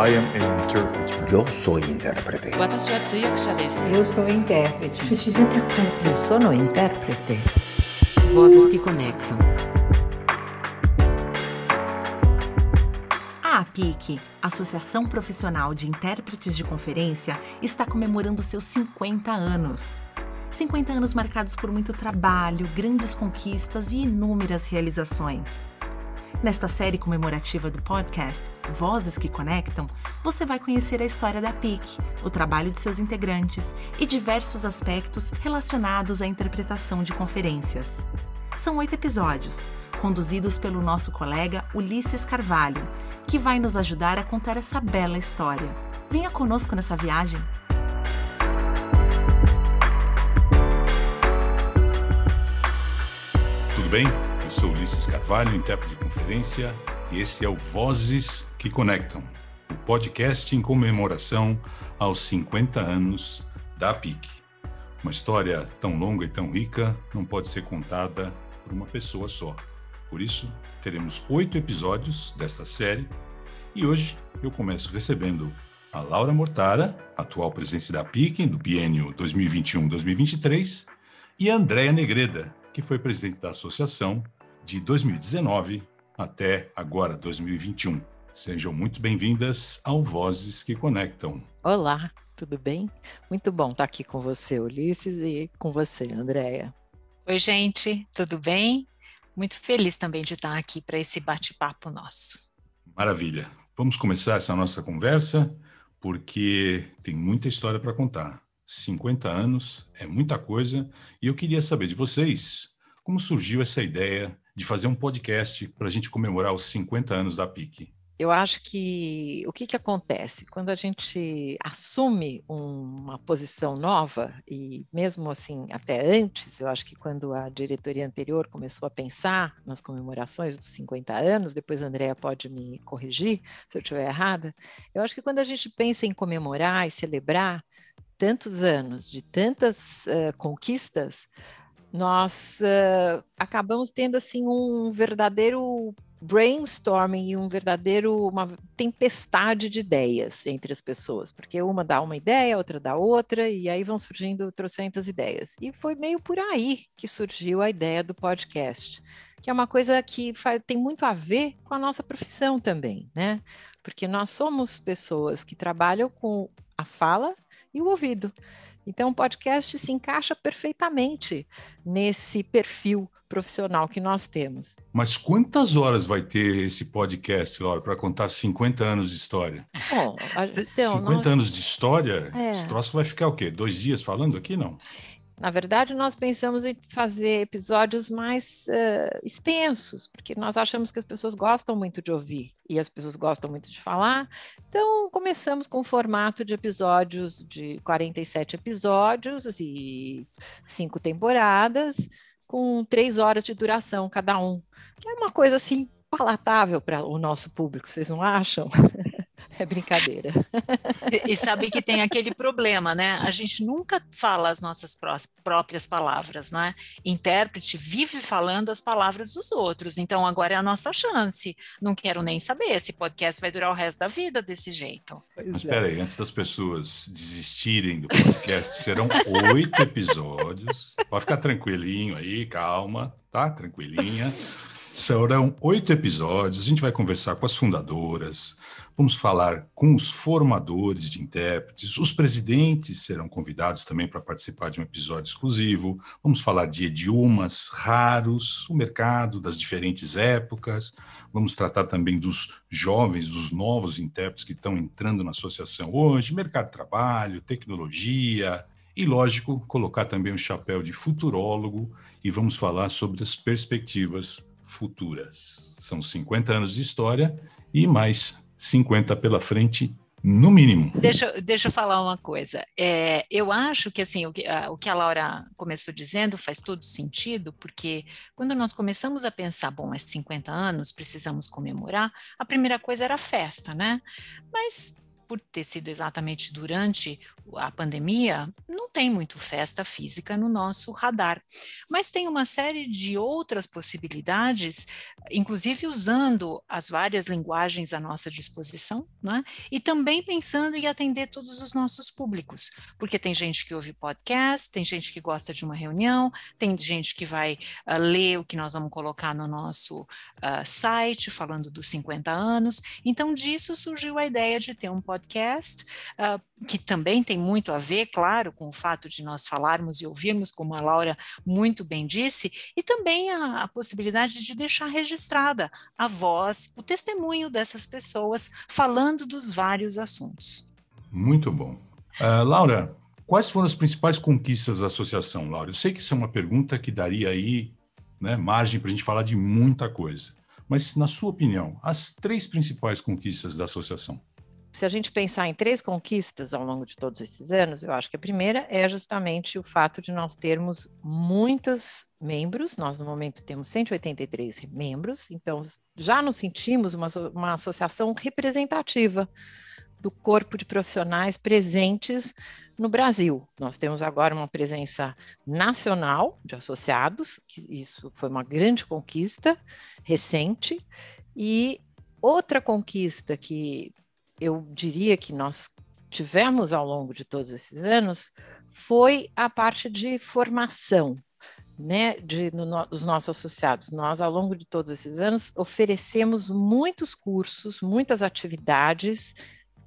I am an interpreter. Eu sou intérprete. Eu sou intérprete. Eu sou intérprete. Vozes que conectam. A APIC, Associação Profissional de Intérpretes de Conferência, está comemorando seus 50 anos. 50 anos marcados por muito trabalho, grandes conquistas e inúmeras realizações. Nesta série comemorativa do podcast Vozes que Conectam, você vai conhecer a história da PIC, o trabalho de seus integrantes e diversos aspectos relacionados à interpretação de conferências. São oito episódios, conduzidos pelo nosso colega Ulisses Carvalho, que vai nos ajudar a contar essa bela história. Venha conosco nessa viagem! Tudo bem? Eu sou Ulisses Carvalho, intérprete de conferência, e esse é o Vozes que Conectam, o podcast em comemoração aos 50 anos da PIC. Uma história tão longa e tão rica não pode ser contada por uma pessoa só. Por isso, teremos oito episódios desta série e hoje eu começo recebendo a Laura Mortara, atual presidente da PIC do biênio 2021-2023, e a Andréa Negreda, que foi presidente da associação de 2019 até agora, 2021. Sejam muito bem-vindas ao Vozes que Conectam. Olá, tudo bem? Muito bom estar aqui com você, Ulisses, e com você, Andréia. Oi, gente, tudo bem? Muito feliz também de estar aqui para esse bate-papo nosso. Maravilha. Vamos começar essa nossa conversa porque tem muita história para contar. 50 anos é muita coisa e eu queria saber de vocês como surgiu essa ideia de fazer um podcast para a gente comemorar os 50 anos da PIC. Eu acho que o que, que acontece quando a gente assume uma posição nova, e mesmo assim, até antes, eu acho que quando a diretoria anterior começou a pensar nas comemorações dos 50 anos, depois a Andrea pode me corrigir se eu estiver errada, eu acho que quando a gente pensa em comemorar e celebrar tantos anos, de tantas uh, conquistas, nós uh, acabamos tendo assim um verdadeiro brainstorming e um verdadeiro uma tempestade de ideias entre as pessoas, porque uma dá uma ideia, outra dá outra, e aí vão surgindo trocentas ideias. E foi meio por aí que surgiu a ideia do podcast, que é uma coisa que faz, tem muito a ver com a nossa profissão também, né? Porque nós somos pessoas que trabalham com a fala e o ouvido. Então, o podcast se encaixa perfeitamente nesse perfil profissional que nós temos. Mas quantas horas vai ter esse podcast, Laura, para contar 50 anos de história? Bom, então, 50 nós... anos de história? É. Esse troço vai ficar o quê? Dois dias falando aqui? Não. Na verdade, nós pensamos em fazer episódios mais uh, extensos, porque nós achamos que as pessoas gostam muito de ouvir e as pessoas gostam muito de falar. Então, começamos com o formato de episódios de 47 episódios e cinco temporadas, com três horas de duração cada um, que é uma coisa assim palatável para o nosso público, vocês não acham? É brincadeira. E, e sabe que tem aquele problema, né? A gente nunca fala as nossas pró próprias palavras, né? Intérprete vive falando as palavras dos outros, então agora é a nossa chance. Não quero nem saber, esse podcast vai durar o resto da vida desse jeito. Mas espera aí, antes das pessoas desistirem do podcast, serão oito episódios. Pode ficar tranquilinho aí, calma, tá? Tranquilinha. Serão oito episódios. A gente vai conversar com as fundadoras, vamos falar com os formadores de intérpretes, os presidentes serão convidados também para participar de um episódio exclusivo. Vamos falar de idiomas raros, o mercado das diferentes épocas. Vamos tratar também dos jovens, dos novos intérpretes que estão entrando na associação hoje, mercado de trabalho, tecnologia. E, lógico, colocar também o chapéu de futurólogo e vamos falar sobre as perspectivas futuras. São 50 anos de história e mais 50 pela frente, no mínimo. Deixa, deixa eu falar uma coisa. É, eu acho que assim o que, a, o que a Laura começou dizendo faz todo sentido, porque quando nós começamos a pensar, bom, é 50 anos, precisamos comemorar, a primeira coisa era a festa, né? Mas por ter sido exatamente durante a pandemia, não tem muito festa física no nosso radar. Mas tem uma série de outras possibilidades, inclusive usando as várias linguagens à nossa disposição, né? e também pensando em atender todos os nossos públicos, porque tem gente que ouve podcast, tem gente que gosta de uma reunião, tem gente que vai uh, ler o que nós vamos colocar no nosso uh, site, falando dos 50 anos. Então, disso surgiu a ideia de ter um podcast, uh, que também tem muito a ver, claro, com o fato de nós falarmos e ouvirmos, como a Laura muito bem disse, e também a, a possibilidade de deixar registrada a voz, o testemunho dessas pessoas falando dos vários assuntos. Muito bom. Uh, Laura, quais foram as principais conquistas da associação, Laura? Eu sei que isso é uma pergunta que daria aí né, margem para a gente falar de muita coisa. Mas, na sua opinião, as três principais conquistas da associação? Se a gente pensar em três conquistas ao longo de todos esses anos, eu acho que a primeira é justamente o fato de nós termos muitos membros, nós no momento temos 183 membros, então já nos sentimos uma, uma associação representativa do corpo de profissionais presentes no Brasil. Nós temos agora uma presença nacional de associados, que isso foi uma grande conquista recente, e outra conquista que eu diria que nós tivemos ao longo de todos esses anos foi a parte de formação, né, de, no, dos nossos associados. Nós, ao longo de todos esses anos, oferecemos muitos cursos, muitas atividades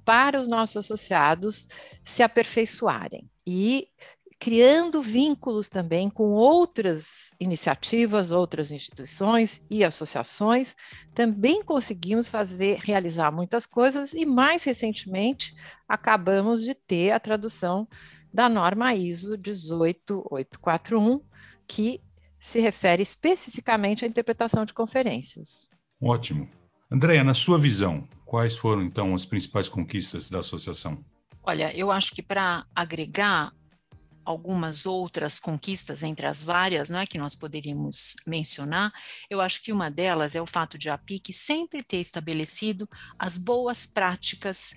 para os nossos associados se aperfeiçoarem. E criando vínculos também com outras iniciativas, outras instituições e associações, também conseguimos fazer, realizar muitas coisas e mais recentemente acabamos de ter a tradução da norma ISO 18841, que se refere especificamente à interpretação de conferências. Ótimo. Andréia, na sua visão, quais foram então as principais conquistas da associação? Olha, eu acho que para agregar algumas outras conquistas entre as várias né, que nós poderíamos mencionar, eu acho que uma delas é o fato de a PIC sempre ter estabelecido as boas práticas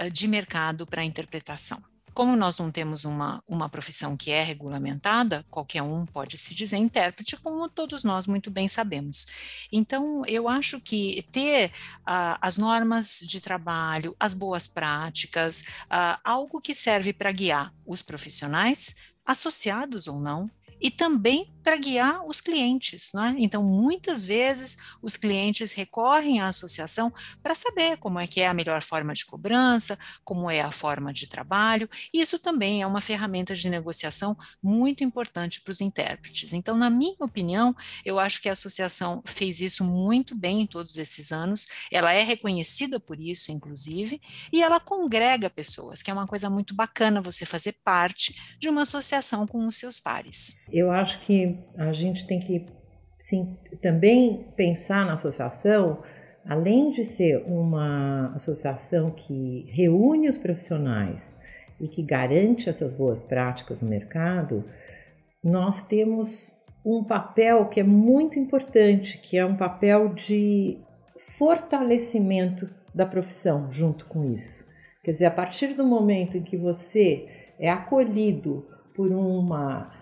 uh, de mercado para a interpretação. Como nós não temos uma, uma profissão que é regulamentada, qualquer um pode se dizer intérprete, como todos nós muito bem sabemos. Então, eu acho que ter uh, as normas de trabalho, as boas práticas, uh, algo que serve para guiar os profissionais, associados ou não, e também para guiar os clientes. Né? Então, muitas vezes, os clientes recorrem à associação para saber como é que é a melhor forma de cobrança, como é a forma de trabalho. Isso também é uma ferramenta de negociação muito importante para os intérpretes. Então, na minha opinião, eu acho que a associação fez isso muito bem em todos esses anos. Ela é reconhecida por isso, inclusive, e ela congrega pessoas, que é uma coisa muito bacana você fazer parte de uma associação com os seus pares. Eu acho que a gente tem que sim, também pensar na associação, além de ser uma associação que reúne os profissionais e que garante essas boas práticas no mercado, nós temos um papel que é muito importante, que é um papel de fortalecimento da profissão junto com isso. Quer dizer, a partir do momento em que você é acolhido por uma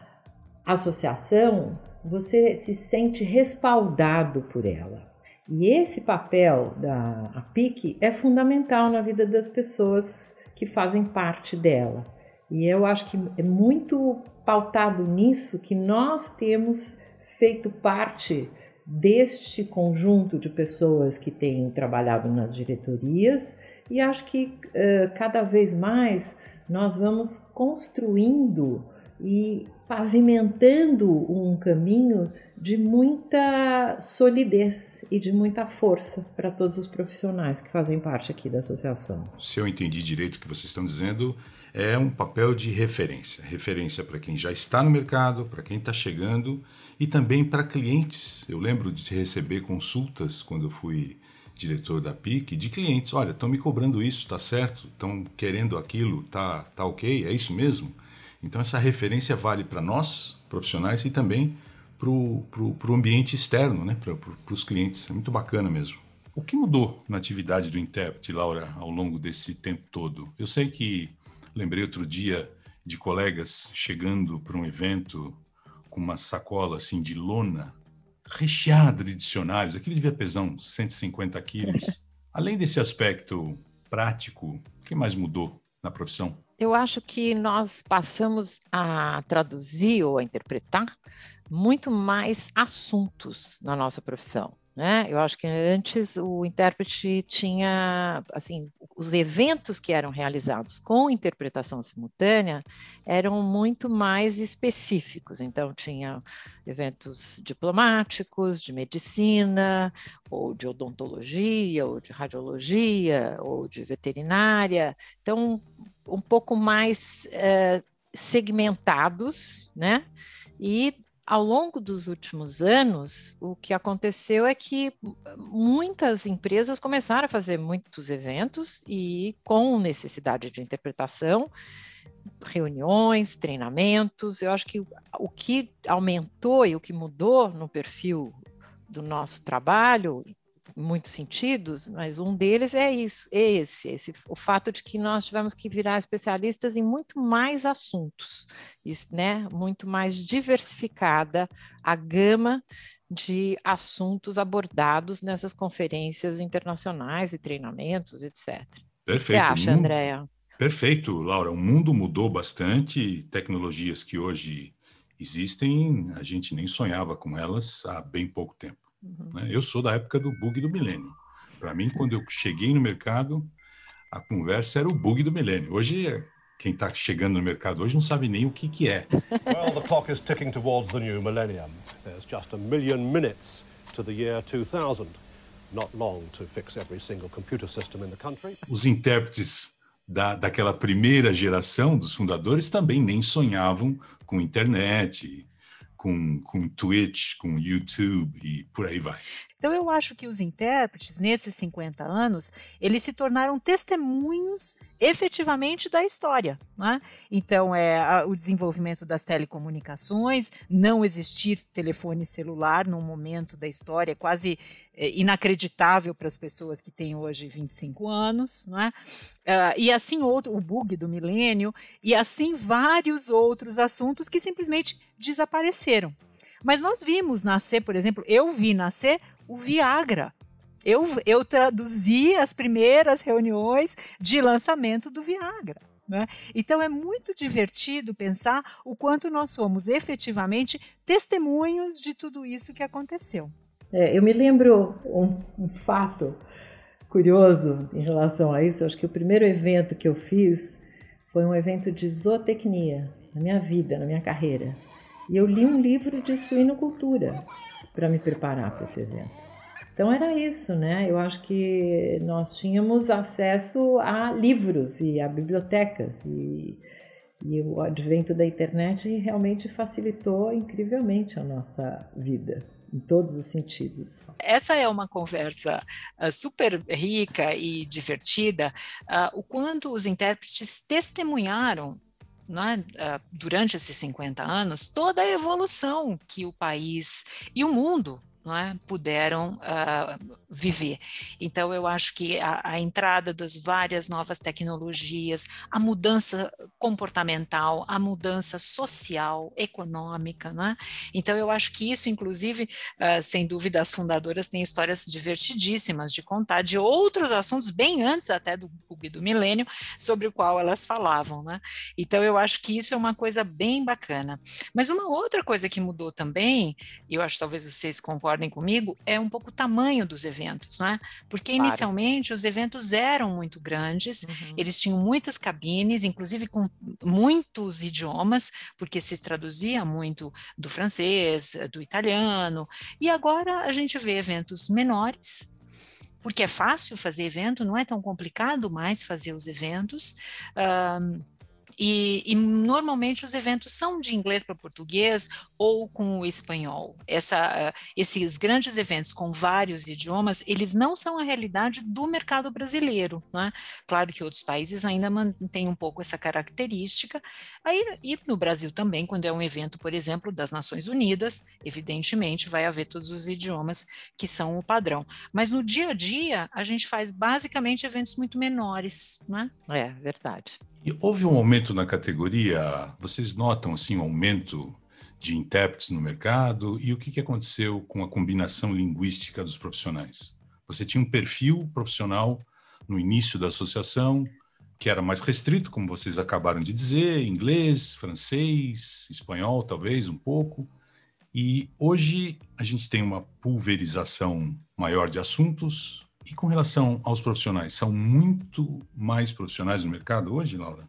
associação, você se sente respaldado por ela. E esse papel da APIC é fundamental na vida das pessoas que fazem parte dela. E eu acho que é muito pautado nisso que nós temos feito parte deste conjunto de pessoas que têm trabalhado nas diretorias e acho que uh, cada vez mais nós vamos construindo e pavimentando um caminho de muita solidez e de muita força para todos os profissionais que fazem parte aqui da associação. Se eu entendi direito o que vocês estão dizendo, é um papel de referência. Referência para quem já está no mercado, para quem está chegando e também para clientes. Eu lembro de receber consultas quando eu fui diretor da PIC de clientes. Olha, estão me cobrando isso, está certo? Estão querendo aquilo, tá, tá ok? É isso mesmo? Então, essa referência vale para nós, profissionais, e também para o ambiente externo, né? para os clientes. É muito bacana mesmo. O que mudou na atividade do intérprete, Laura, ao longo desse tempo todo? Eu sei que lembrei outro dia de colegas chegando para um evento com uma sacola assim de lona recheada de dicionários. Aquilo devia pesar uns 150 quilos. Além desse aspecto prático, o que mais mudou na profissão? Eu acho que nós passamos a traduzir ou a interpretar muito mais assuntos na nossa profissão. Né? Eu acho que antes o intérprete tinha, assim, os eventos que eram realizados com interpretação simultânea eram muito mais específicos. Então, tinha eventos diplomáticos, de medicina, ou de odontologia, ou de radiologia, ou de veterinária. Então, um pouco mais eh, segmentados, né? E ao longo dos últimos anos, o que aconteceu é que muitas empresas começaram a fazer muitos eventos e com necessidade de interpretação, reuniões, treinamentos. Eu acho que o que aumentou e o que mudou no perfil do nosso trabalho muitos sentidos, mas um deles é isso, é esse, esse, o fato de que nós tivemos que virar especialistas em muito mais assuntos, isso, né, muito mais diversificada a gama de assuntos abordados nessas conferências internacionais e treinamentos, etc. Perfeito. O que você acha, Andréa? Perfeito, Laura. O mundo mudou bastante, tecnologias que hoje existem, a gente nem sonhava com elas há bem pouco tempo. Uhum. Né? Eu sou da época do bug do milênio. Para mim, quando eu cheguei no mercado, a conversa era o bug do milênio. Hoje, quem está chegando no mercado hoje não sabe nem o que, que é. Well, the clock is ticking towards the new millennium. There's just a million minutes to the year 2000. Not long to fix every single computer system in the country. Os intérpretes da, daquela primeira geração dos fundadores também nem sonhavam com internet, com, com Twitch, com YouTube e por aí vai. Então eu acho que os intérpretes, nesses 50 anos, eles se tornaram testemunhos efetivamente da história. Né? Então é a, o desenvolvimento das telecomunicações, não existir telefone celular num momento da história quase inacreditável para as pessoas que têm hoje 25 anos, não é? Uh, e assim outro, o bug do milênio, e assim vários outros assuntos que simplesmente desapareceram. Mas nós vimos nascer, por exemplo, eu vi nascer o Viagra. Eu, eu traduzi as primeiras reuniões de lançamento do Viagra. Né? Então é muito divertido pensar o quanto nós somos efetivamente testemunhos de tudo isso que aconteceu. É, eu me lembro um, um, fato curioso em relação a isso. Acho que o primeiro evento que eu fiz foi um evento de zootecnia na minha vida, na minha carreira. E eu li um livro de suinocultura para me preparar para esse evento. Então era isso, né? Eu acho que nós tínhamos acesso a livros e a bibliotecas e, e o advento da internet realmente facilitou incrivelmente a nossa vida em todos os sentidos. Essa é uma conversa uh, super rica e divertida, uh, o quanto os intérpretes testemunharam é, durante esses 50 anos, toda a evolução que o país e o mundo é? puderam uh, viver. Então, eu acho que a, a, entrada das várias novas tecnologias, a mudança comportamental, a mudança social, econômica, é? então eu acho que isso, inclusive, uh, sem dúvida, as fundadoras têm histórias divertidíssimas de contar de outros assuntos, bem antes até do bug do milênio, sobre o qual elas falavam. Né? Então, eu acho que isso é uma coisa bem bacana. Mas uma outra coisa que mudou também, e eu acho que talvez vocês concordem, concordem comigo, é um pouco o tamanho dos eventos, não é? Porque claro. inicialmente os eventos eram muito grandes, uhum. eles tinham muitas cabines, inclusive com muitos idiomas, porque se traduzia muito do francês, do italiano, e agora a gente vê eventos menores, porque é fácil fazer evento, não é tão complicado mais fazer os eventos. Um, e, e, normalmente os eventos são de inglês para português ou com o espanhol. Essa, uh, esses grandes eventos com vários idiomas, eles não são a realidade do mercado brasileiro. Né? Claro que outros países ainda mantêm um pouco essa característica. Aí, e no Brasil também, quando é um evento, por exemplo, das Nações Unidas, evidentemente vai haver todos os idiomas que são o padrão. Mas no dia a dia, a gente faz basicamente eventos muito menores. Né? É, verdade. E houve um aumento na categoria? Vocês notam assim um aumento de intérpretes no mercado? E o que, que aconteceu com a combinação linguística dos profissionais? Você tinha um perfil profissional no início da associação que era mais restrito, como vocês acabaram de dizer, inglês, francês, espanhol, talvez um pouco. E hoje a gente tem uma pulverização maior de assuntos. E com relação aos profissionais, são muito mais profissionais no mercado hoje, Laura?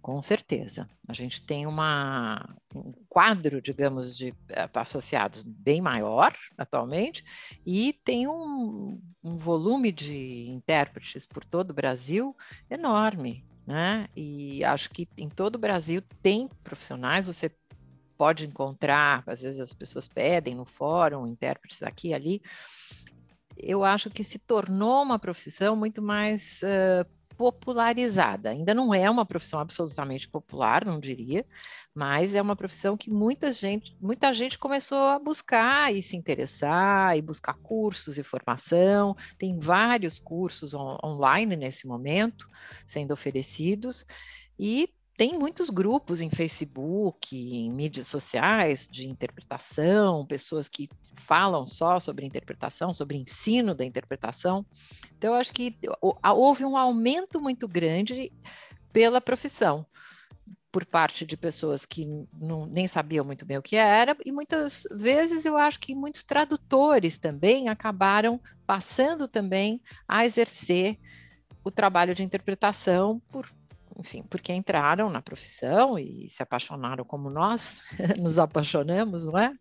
Com certeza. A gente tem uma, um quadro, digamos, de uh, associados bem maior atualmente e tem um, um volume de intérpretes por todo o Brasil enorme. Né? E acho que em todo o Brasil tem profissionais, você pode encontrar, às vezes as pessoas pedem no fórum, intérpretes aqui e ali. Eu acho que se tornou uma profissão muito mais uh, popularizada. Ainda não é uma profissão absolutamente popular, não diria, mas é uma profissão que muita gente, muita gente começou a buscar e se interessar e buscar cursos e formação. Tem vários cursos on online nesse momento sendo oferecidos e tem muitos grupos em Facebook, em mídias sociais de interpretação, pessoas que falam só sobre interpretação, sobre ensino da interpretação. Então, eu acho que houve um aumento muito grande pela profissão por parte de pessoas que não, nem sabiam muito bem o que era, e muitas vezes eu acho que muitos tradutores também acabaram passando também a exercer o trabalho de interpretação por enfim, porque entraram na profissão e se apaixonaram como nós nos apaixonamos, não é?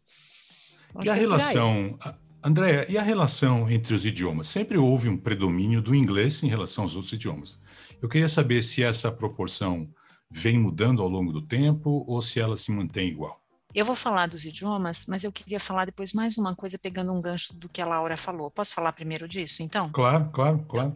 e a relação, Andréia, e a relação entre os idiomas? Sempre houve um predomínio do inglês em relação aos outros idiomas. Eu queria saber se essa proporção vem mudando ao longo do tempo ou se ela se mantém igual. Eu vou falar dos idiomas, mas eu queria falar depois mais uma coisa, pegando um gancho do que a Laura falou. Posso falar primeiro disso, então? Claro, claro, claro.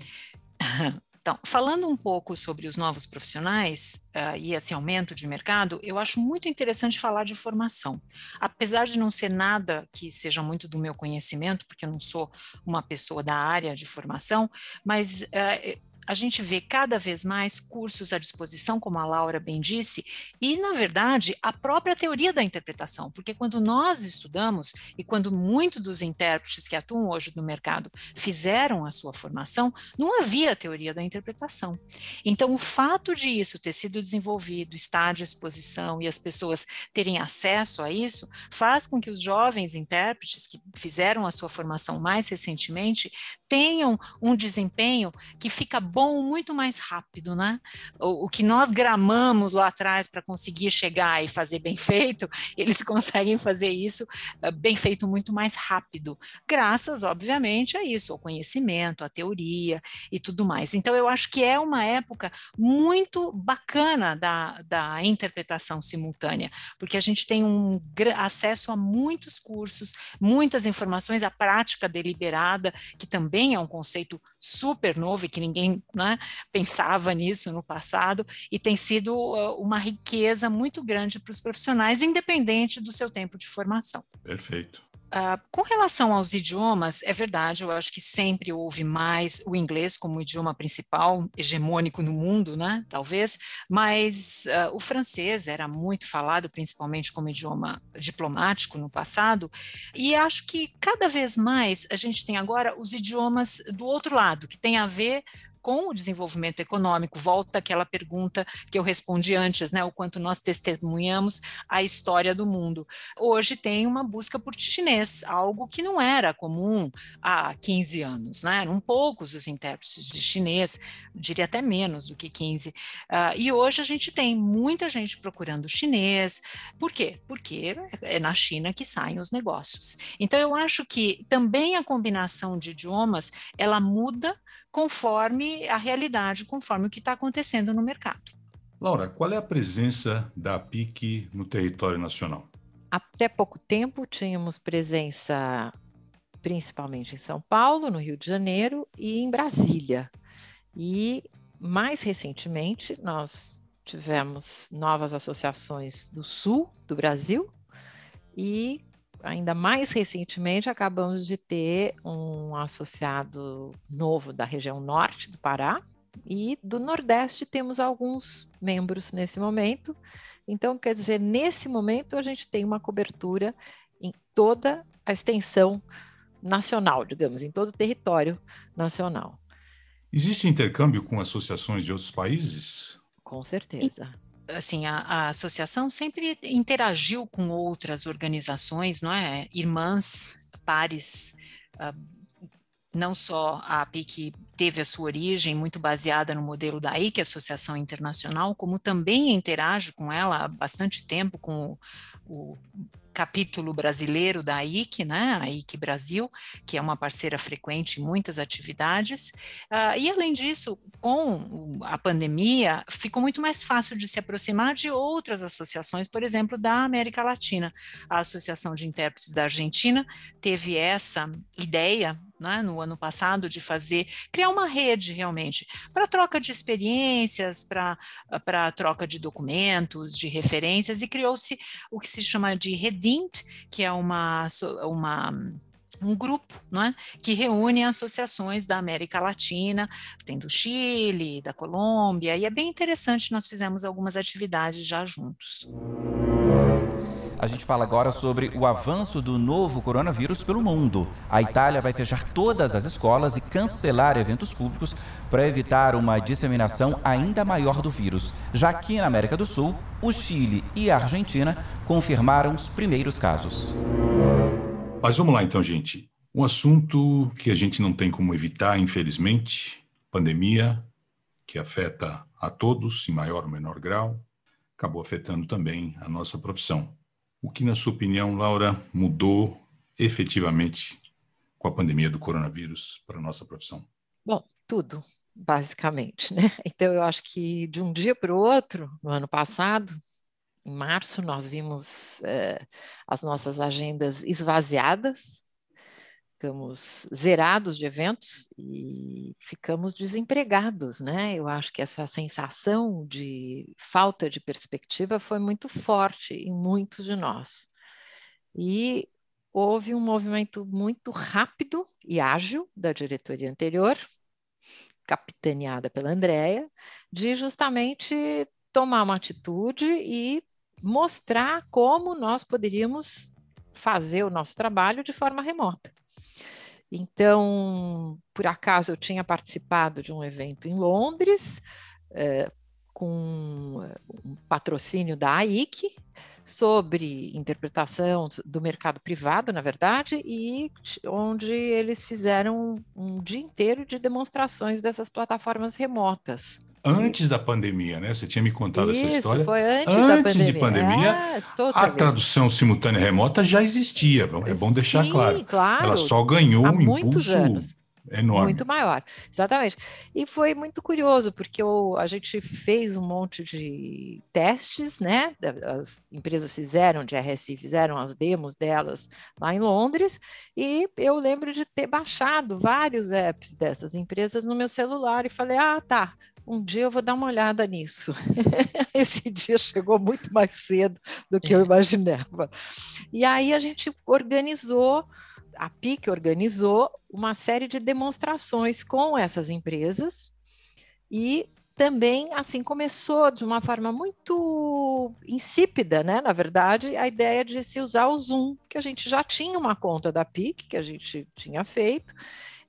Então, falando um pouco sobre os novos profissionais uh, e esse aumento de mercado, eu acho muito interessante falar de formação. Apesar de não ser nada que seja muito do meu conhecimento, porque eu não sou uma pessoa da área de formação, mas uh, a gente vê cada vez mais cursos à disposição, como a Laura bem disse, e, na verdade, a própria teoria da interpretação, porque quando nós estudamos e quando muitos dos intérpretes que atuam hoje no mercado fizeram a sua formação, não havia teoria da interpretação. Então, o fato de isso ter sido desenvolvido, estar à disposição e as pessoas terem acesso a isso, faz com que os jovens intérpretes que fizeram a sua formação mais recentemente tenham um desempenho que fica bom muito mais rápido, né? O, o que nós gramamos lá atrás para conseguir chegar e fazer bem feito, eles conseguem fazer isso uh, bem feito muito mais rápido, graças, obviamente, a isso, ao conhecimento, à teoria e tudo mais. Então, eu acho que é uma época muito bacana da, da interpretação simultânea, porque a gente tem um acesso a muitos cursos, muitas informações, a prática deliberada, que também é um conceito super novo e que ninguém né, pensava nisso no passado, e tem sido uh, uma riqueza muito grande para os profissionais, independente do seu tempo de formação. Perfeito. Uh, com relação aos idiomas, é verdade, eu acho que sempre houve mais o inglês como idioma principal, hegemônico no mundo, né, talvez, mas uh, o francês era muito falado, principalmente como idioma diplomático no passado, e acho que cada vez mais a gente tem agora os idiomas do outro lado, que tem a ver com o desenvolvimento econômico. Volta aquela pergunta que eu respondi antes, né? O quanto nós testemunhamos a história do mundo. Hoje tem uma busca por chinês, algo que não era comum há 15 anos, né? Eram poucos os intérpretes de chinês, diria até menos do que 15. Uh, e hoje a gente tem muita gente procurando chinês. Por quê? Porque é na China que saem os negócios. Então eu acho que também a combinação de idiomas ela muda conforme a realidade, conforme o que está acontecendo no mercado. Laura, qual é a presença da PIC no território nacional? Até pouco tempo tínhamos presença principalmente em São Paulo, no Rio de Janeiro e em Brasília. E mais recentemente nós tivemos novas associações do sul do Brasil e ainda mais recentemente, acabamos de ter um associado novo da região norte do Pará, E do Nordeste temos alguns membros nesse momento. Então, quer dizer, nesse momento a gente tem uma cobertura em toda a extensão nacional, digamos, em todo o território nacional. Existe intercâmbio com associações de outros países? Com certeza. Assim, a, a, associação sempre interagiu com outras organizações, não é? Irmãs, pares, uh, não só a APIC teve a sua origem muito baseada no modelo da IC, Associação Internacional, como também interage com ela há bastante tempo, com o, o capítulo brasileiro da IC, né, a IC Brasil, que é uma parceira frequente em muitas atividades. Uh, e, além disso, com a pandemia, ficou muito mais fácil de se aproximar de outras associações, por exemplo, da América Latina. A Associação de Intérpretes da Argentina teve essa ideia né, no ano passado de fazer, criar uma rede realmente para troca de experiências, para troca de documentos, de referências, e criou-se o que se chama de Redint, que é uma, uma um grupo né, que reúne associações da América Latina, tem do Chile, da Colômbia, e é bem interessante, nós fizemos algumas atividades já juntos. A gente fala agora sobre o avanço do novo coronavírus pelo mundo. A Itália vai fechar todas as escolas e cancelar eventos públicos para evitar uma disseminação ainda maior do vírus. Já aqui na América do Sul, o Chile e a Argentina confirmaram os primeiros casos. Mas vamos lá então, gente. Um assunto que a gente não tem como evitar, infelizmente, pandemia, que afeta a todos em maior ou menor grau, acabou afetando também a nossa profissão. O que, na sua opinião, Laura, mudou efetivamente com a pandemia do coronavírus para a nossa profissão? Bom, tudo, basicamente, né? Então, eu acho que de um dia para o outro, no ano passado, em março, nós vimos é, as nossas agendas esvaziadas, ficamos zerados de eventos e ficamos desempregados, né? Eu acho que essa sensação de falta de perspectiva foi muito forte em muitos de nós. E houve um movimento muito rápido e ágil da diretoria anterior, capitaneada pela Andrea, de justamente tomar uma atitude e mostrar como nós poderíamos fazer o nosso trabalho de forma remota. Então, por acaso, eu tinha participado de um evento em Londres, é, com um patrocínio da AIC, sobre interpretação do mercado privado, na verdade, e onde eles fizeram um dia inteiro de demonstrações dessas plataformas remotas. Antes da pandemia, né? Você tinha me contado Isso, essa história. Foi antes, antes da de pandemia, é, a tradução simultânea remota já existia. É bom deixar Sim, claro. claro. Ela só ganhou Há um impulso anos. enorme. Muito maior, exatamente. E foi muito curioso, porque eu, a gente fez um monte de testes, né? As empresas fizeram, de RSI, fizeram as demos delas lá em Londres, e eu lembro de ter baixado vários apps dessas empresas no meu celular e falei: ah, tá, um dia eu vou dar uma olhada nisso. Esse dia chegou muito mais cedo do que eu imaginava. E aí a gente organizou, a PIC organizou uma série de demonstrações com essas empresas e também assim começou de uma forma muito insípida, né? Na verdade, a ideia de se usar o Zoom, que a gente já tinha uma conta da PIC que a gente tinha feito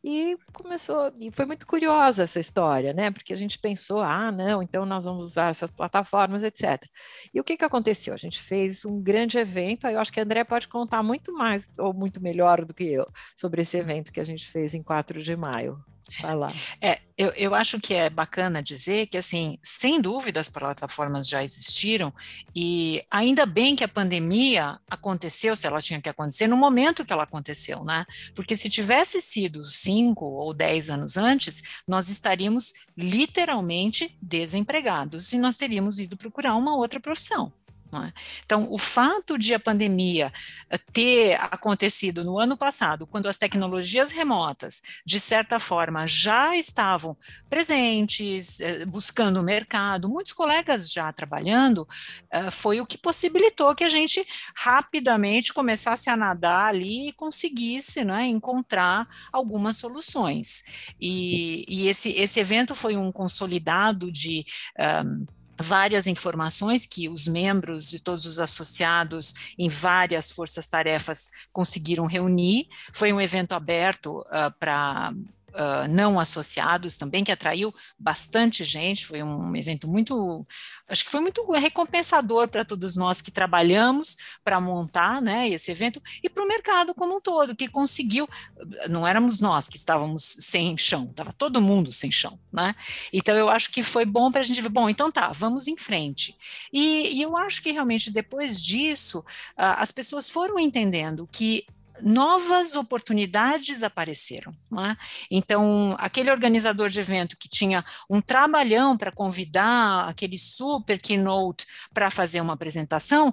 e começou, e foi muito curiosa essa história, né? Porque a gente pensou, ah, não, então nós vamos usar essas plataformas, etc. E o que, que aconteceu? A gente fez um grande evento, aí eu acho que a André pode contar muito mais, ou muito melhor do que eu, sobre esse evento que a gente fez em 4 de maio. Vai lá. É, eu, eu acho que é bacana dizer que, assim, sem dúvida as plataformas já existiram e ainda bem que a pandemia aconteceu, se ela tinha que acontecer, no momento que ela aconteceu, né? Porque se tivesse sido cinco ou dez anos antes, nós estaríamos literalmente desempregados e nós teríamos ido procurar uma outra profissão É? Então, o fato de a pandemia eh, ter acontecido no ano passado, quando as tecnologias remotas, de certa forma, já estavam presentes, eh, buscando o mercado, muitos colegas já trabalhando, eh, foi o que possibilitou que a gente rapidamente começasse a nadar ali e conseguisse né, encontrar algumas soluções. E, e esse, esse evento foi um consolidado de. Um, várias informações que os membros e todos os associados em várias forças-tarefas conseguiram reunir. Foi um evento aberto uh, para uh, não associados também, que atraiu bastante gente, foi um evento muito, acho que foi muito recompensador para todos nós que trabalhamos para montar né, esse evento e para o mercado como um todo, que conseguiu, não éramos nós que estávamos sem chão, estava todo mundo sem chão, né? Então eu acho que foi bom para a gente ver, bom, então tá, vamos em frente. E, e eu acho que realmente depois disso, uh, as pessoas foram entendendo que novas oportunidades apareceram. É? Então, aquele organizador de evento que tinha um trabalhão para convidar aquele super keynote para fazer uma apresentação,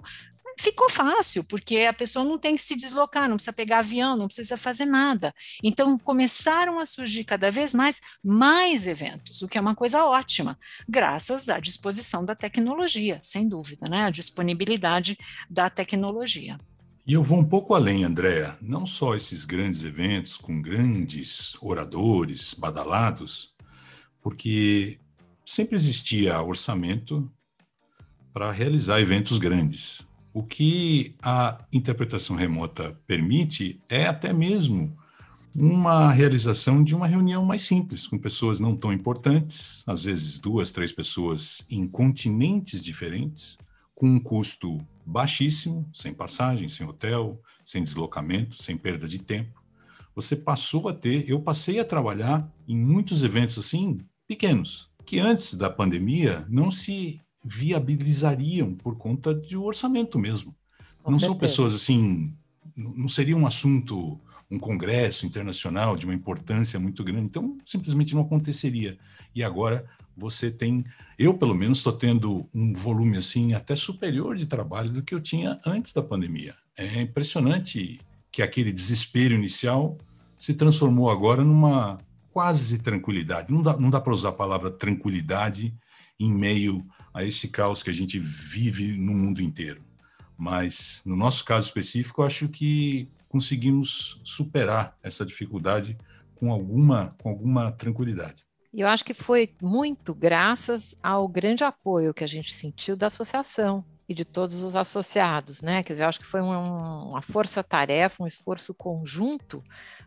ficou fácil, porque a pessoa não tem que se deslocar, não precisa pegar avião, não precisa fazer nada. Então, começaram a surgir cada vez mais mais eventos, o que é uma coisa ótima, graças à disposição da tecnologia, sem dúvida, né? A disponibilidade da tecnologia. E eu vou um pouco além, Andréa. Não só esses grandes eventos com grandes oradores badalados, porque sempre existia orçamento para realizar eventos grandes. O que a interpretação remota permite é até mesmo uma realização de uma reunião mais simples, com pessoas não tão importantes, às vezes duas, três pessoas em continentes diferentes, com um custo baixíssimo, sem passagem, sem hotel, sem deslocamento, sem perda de tempo. Você passou a ter, eu passei a trabalhar em muitos eventos assim, pequenos, que antes da pandemia não se viabilizariam por conta de orçamento mesmo. Com não certeza. são pessoas assim, não seria um assunto, um congresso internacional de uma importância muito grande, então simplesmente não aconteceria. E agora você tem, eu pelo menos estou tendo um volume assim até superior de trabalho do que eu tinha antes da pandemia. É impressionante que aquele desespero inicial se transformou agora numa quase tranquilidade. Não dá, não dá para usar a palavra tranquilidade em meio a esse caos que a gente vive no mundo inteiro. Mas, no nosso caso específico, acho que conseguimos superar essa dificuldade com alguma, com alguma tranquilidade. E eu acho que foi muito graças ao grande apoio que a gente sentiu da associação e de todos os associados, né? Quer dizer, eu acho que foi um, uma força-tarefa, um esforço conjunto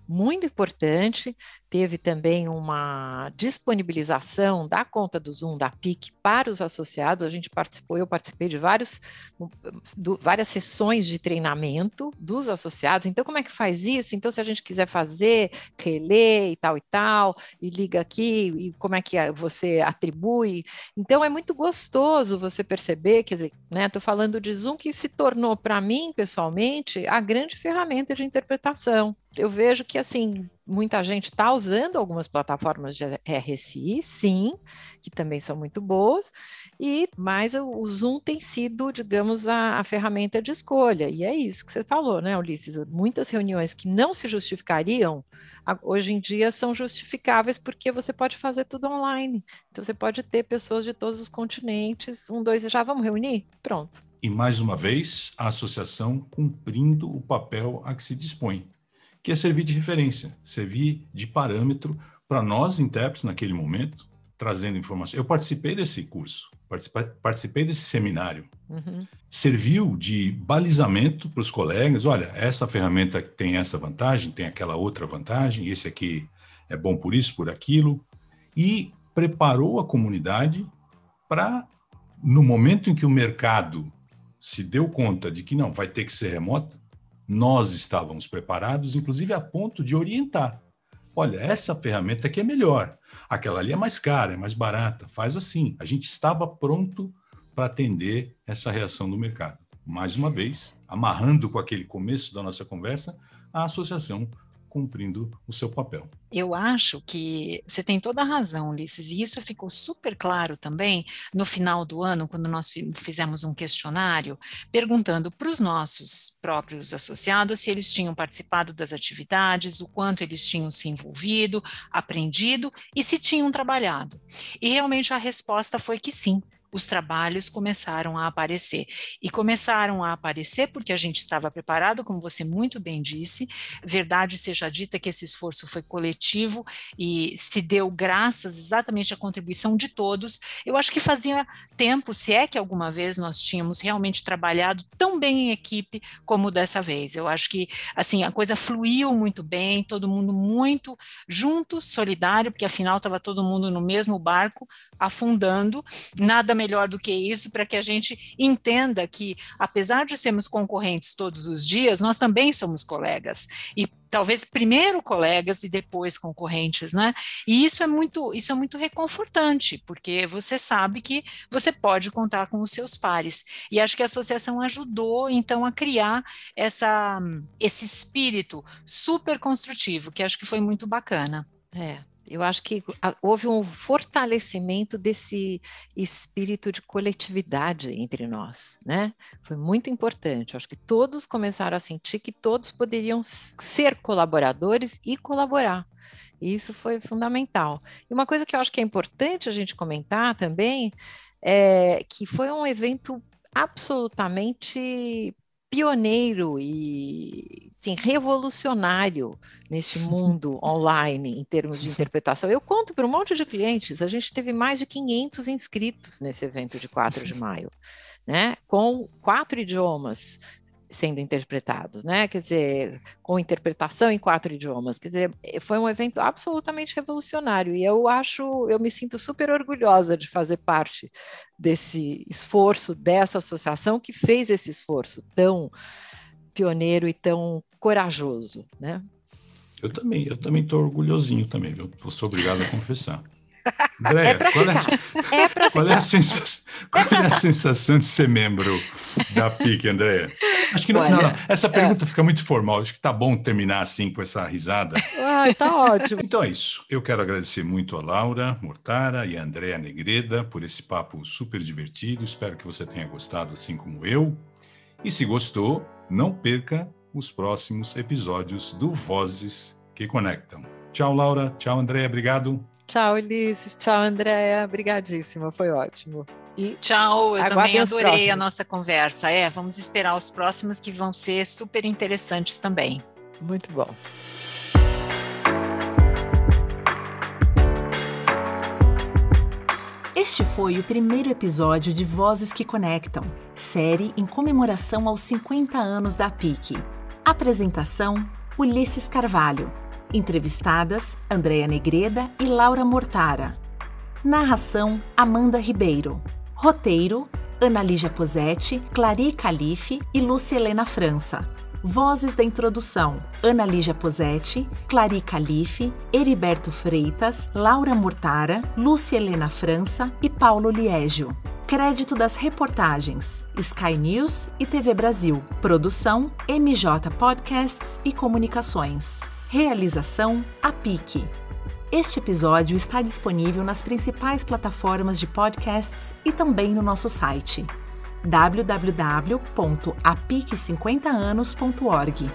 muito importante. Teve também uma disponibilização da conta do Zoom, da PIC, para os associados. A gente participou, eu participei de vários, do, várias sessões de treinamento dos associados. Então, como é que faz isso? Então, se a gente quiser fazer, reler e tal e tal, e liga aqui, e como é que você atribui. Então, é muito gostoso você perceber, quer dizer, né? Estou falando de Zoom que se tornou, para mim, pessoalmente, a grande ferramenta de interpretação. Eu vejo que, assim, muita gente está usando algumas plataformas de RSI, sim, que também são muito boas, e mas o, Zoom tem sido, digamos, a, a, ferramenta de escolha. E é isso que você falou, né, Ulisses? Muitas reuniões que não se justificariam, hoje em dia são justificáveis porque você pode fazer tudo online. Então você pode ter pessoas de todos os continentes, um, dois, já vamos reunir? Pronto. E mais uma vez, a associação cumprindo o papel a que se dispõe que é servir de referência, servir de parâmetro para nós, intérpretes, naquele momento, trazendo informação. Eu participei desse curso, participei, desse seminário. Uhum. Serviu de balizamento para os colegas: olha, essa ferramenta tem essa vantagem, tem aquela outra vantagem, esse aqui é bom por isso, por aquilo, e preparou a comunidade para, no momento em que o mercado se deu conta de que não, vai ter que ser remoto, nós estávamos preparados, inclusive a ponto de orientar. Olha, essa ferramenta aqui é melhor, aquela ali é mais cara, é mais barata, faz assim. A gente estava pronto para atender essa reação do mercado. Mais uma vez, amarrando com aquele começo da nossa conversa, a associação cumprindo o seu papel. Eu acho que você tem toda a razão, Ulisses, e isso ficou super claro também no final do ano, quando nós fizemos um questionário perguntando para os nossos próprios associados se eles tinham participado das atividades, o quanto eles tinham se envolvido, aprendido e se tinham trabalhado. E realmente a resposta foi que sim, os trabalhos começaram a aparecer. E começaram a aparecer porque a gente estava preparado, como você muito bem disse. Verdade seja dita que esse esforço foi coletivo e se deu graças exatamente à contribuição de todos. Eu acho que fazia tempo, se é que alguma vez nós tínhamos realmente trabalhado tão bem em equipe como dessa vez. Eu acho que assim a coisa fluiu muito bem, todo mundo muito junto, solidário, porque afinal estava todo mundo no mesmo barco, afundando. Nada melhor do que isso para que a gente entenda que, apesar de sermos concorrentes todos os dias, nós também somos colegas. E talvez primeiro colegas e depois concorrentes, né? E isso é muito, isso é muito reconfortante, porque você sabe que você pode contar com os seus pares. E acho que a associação ajudou então a criar essa esse espírito super construtivo, que acho que foi muito bacana. É, eu acho que houve um fortalecimento desse espírito de coletividade entre nós, né? Foi muito importante. Eu acho que todos começaram a sentir que todos poderiam ser colaboradores e colaborar. E isso foi fundamental. E uma coisa que eu acho que é importante a gente comentar também é que foi um evento absolutamente pioneiro e assim, revolucionário neste mundo online em termos de interpretação. Eu conto para um monte de clientes, a gente teve mais de 500 inscritos nesse evento de 4 de maio, né? com quatro idiomas, sendo interpretados, né? Quer dizer, com interpretação em quatro idiomas. Quer dizer, eh, foi um evento absolutamente revolucionário e eu acho, eu me sinto super orgulhosa de fazer parte desse esforço dessa associação que fez esse esforço tão pioneiro e tão corajoso, né? Eu também, eu também estou orgulhosinho também, viu? Sou obrigado a confessar. Andréia, é qual, é, é qual, é, a sensação, qual é a sensação de ser membro da PIC, Andréia? Acho que no Olha, final, essa é. pergunta é. fica muito formal. Acho que tá bom terminar assim com essa risada. Ah, tá ótimo. Então é isso. Eu quero agradecer muito a Laura Mortara e a Andréa Negreda por esse papo super divertido. Espero que você tenha gostado assim como eu. E se gostou, não perca os próximos episódios do Vozes que Conectam. Tchau, Laura. Tchau, Andréa. Obrigado. Tchau, Ulisses. Tchau, Andréia. Obrigadíssima, foi ótimo. E tchau, eu também adorei a nossa conversa. É, vamos esperar os próximos que vão ser super interessantes também. Muito bom. Este foi o primeiro episódio de Vozes que Conectam, série em comemoração aos 50 anos da PIC. Apresentação: Ulisses Carvalho. Entrevistadas: Andréa Negreda e Laura Mortara. Narração: Amanda Ribeiro. Roteiro: Ana Lígia Posetti, Clari Calife e Lúcia Helena França. Vozes da introdução: Ana Lígia Posetti, Clari Calife, Heriberto Freitas, Laura Mortara, Lúcia Helena França e Paulo Liégio. Crédito das reportagens: Sky News e TV Brasil. Produção: MJ Podcasts e Comunicações. Realização: APIC. Este episódio está disponível nas principais plataformas de podcasts e também no nosso site www.apic50anos.org.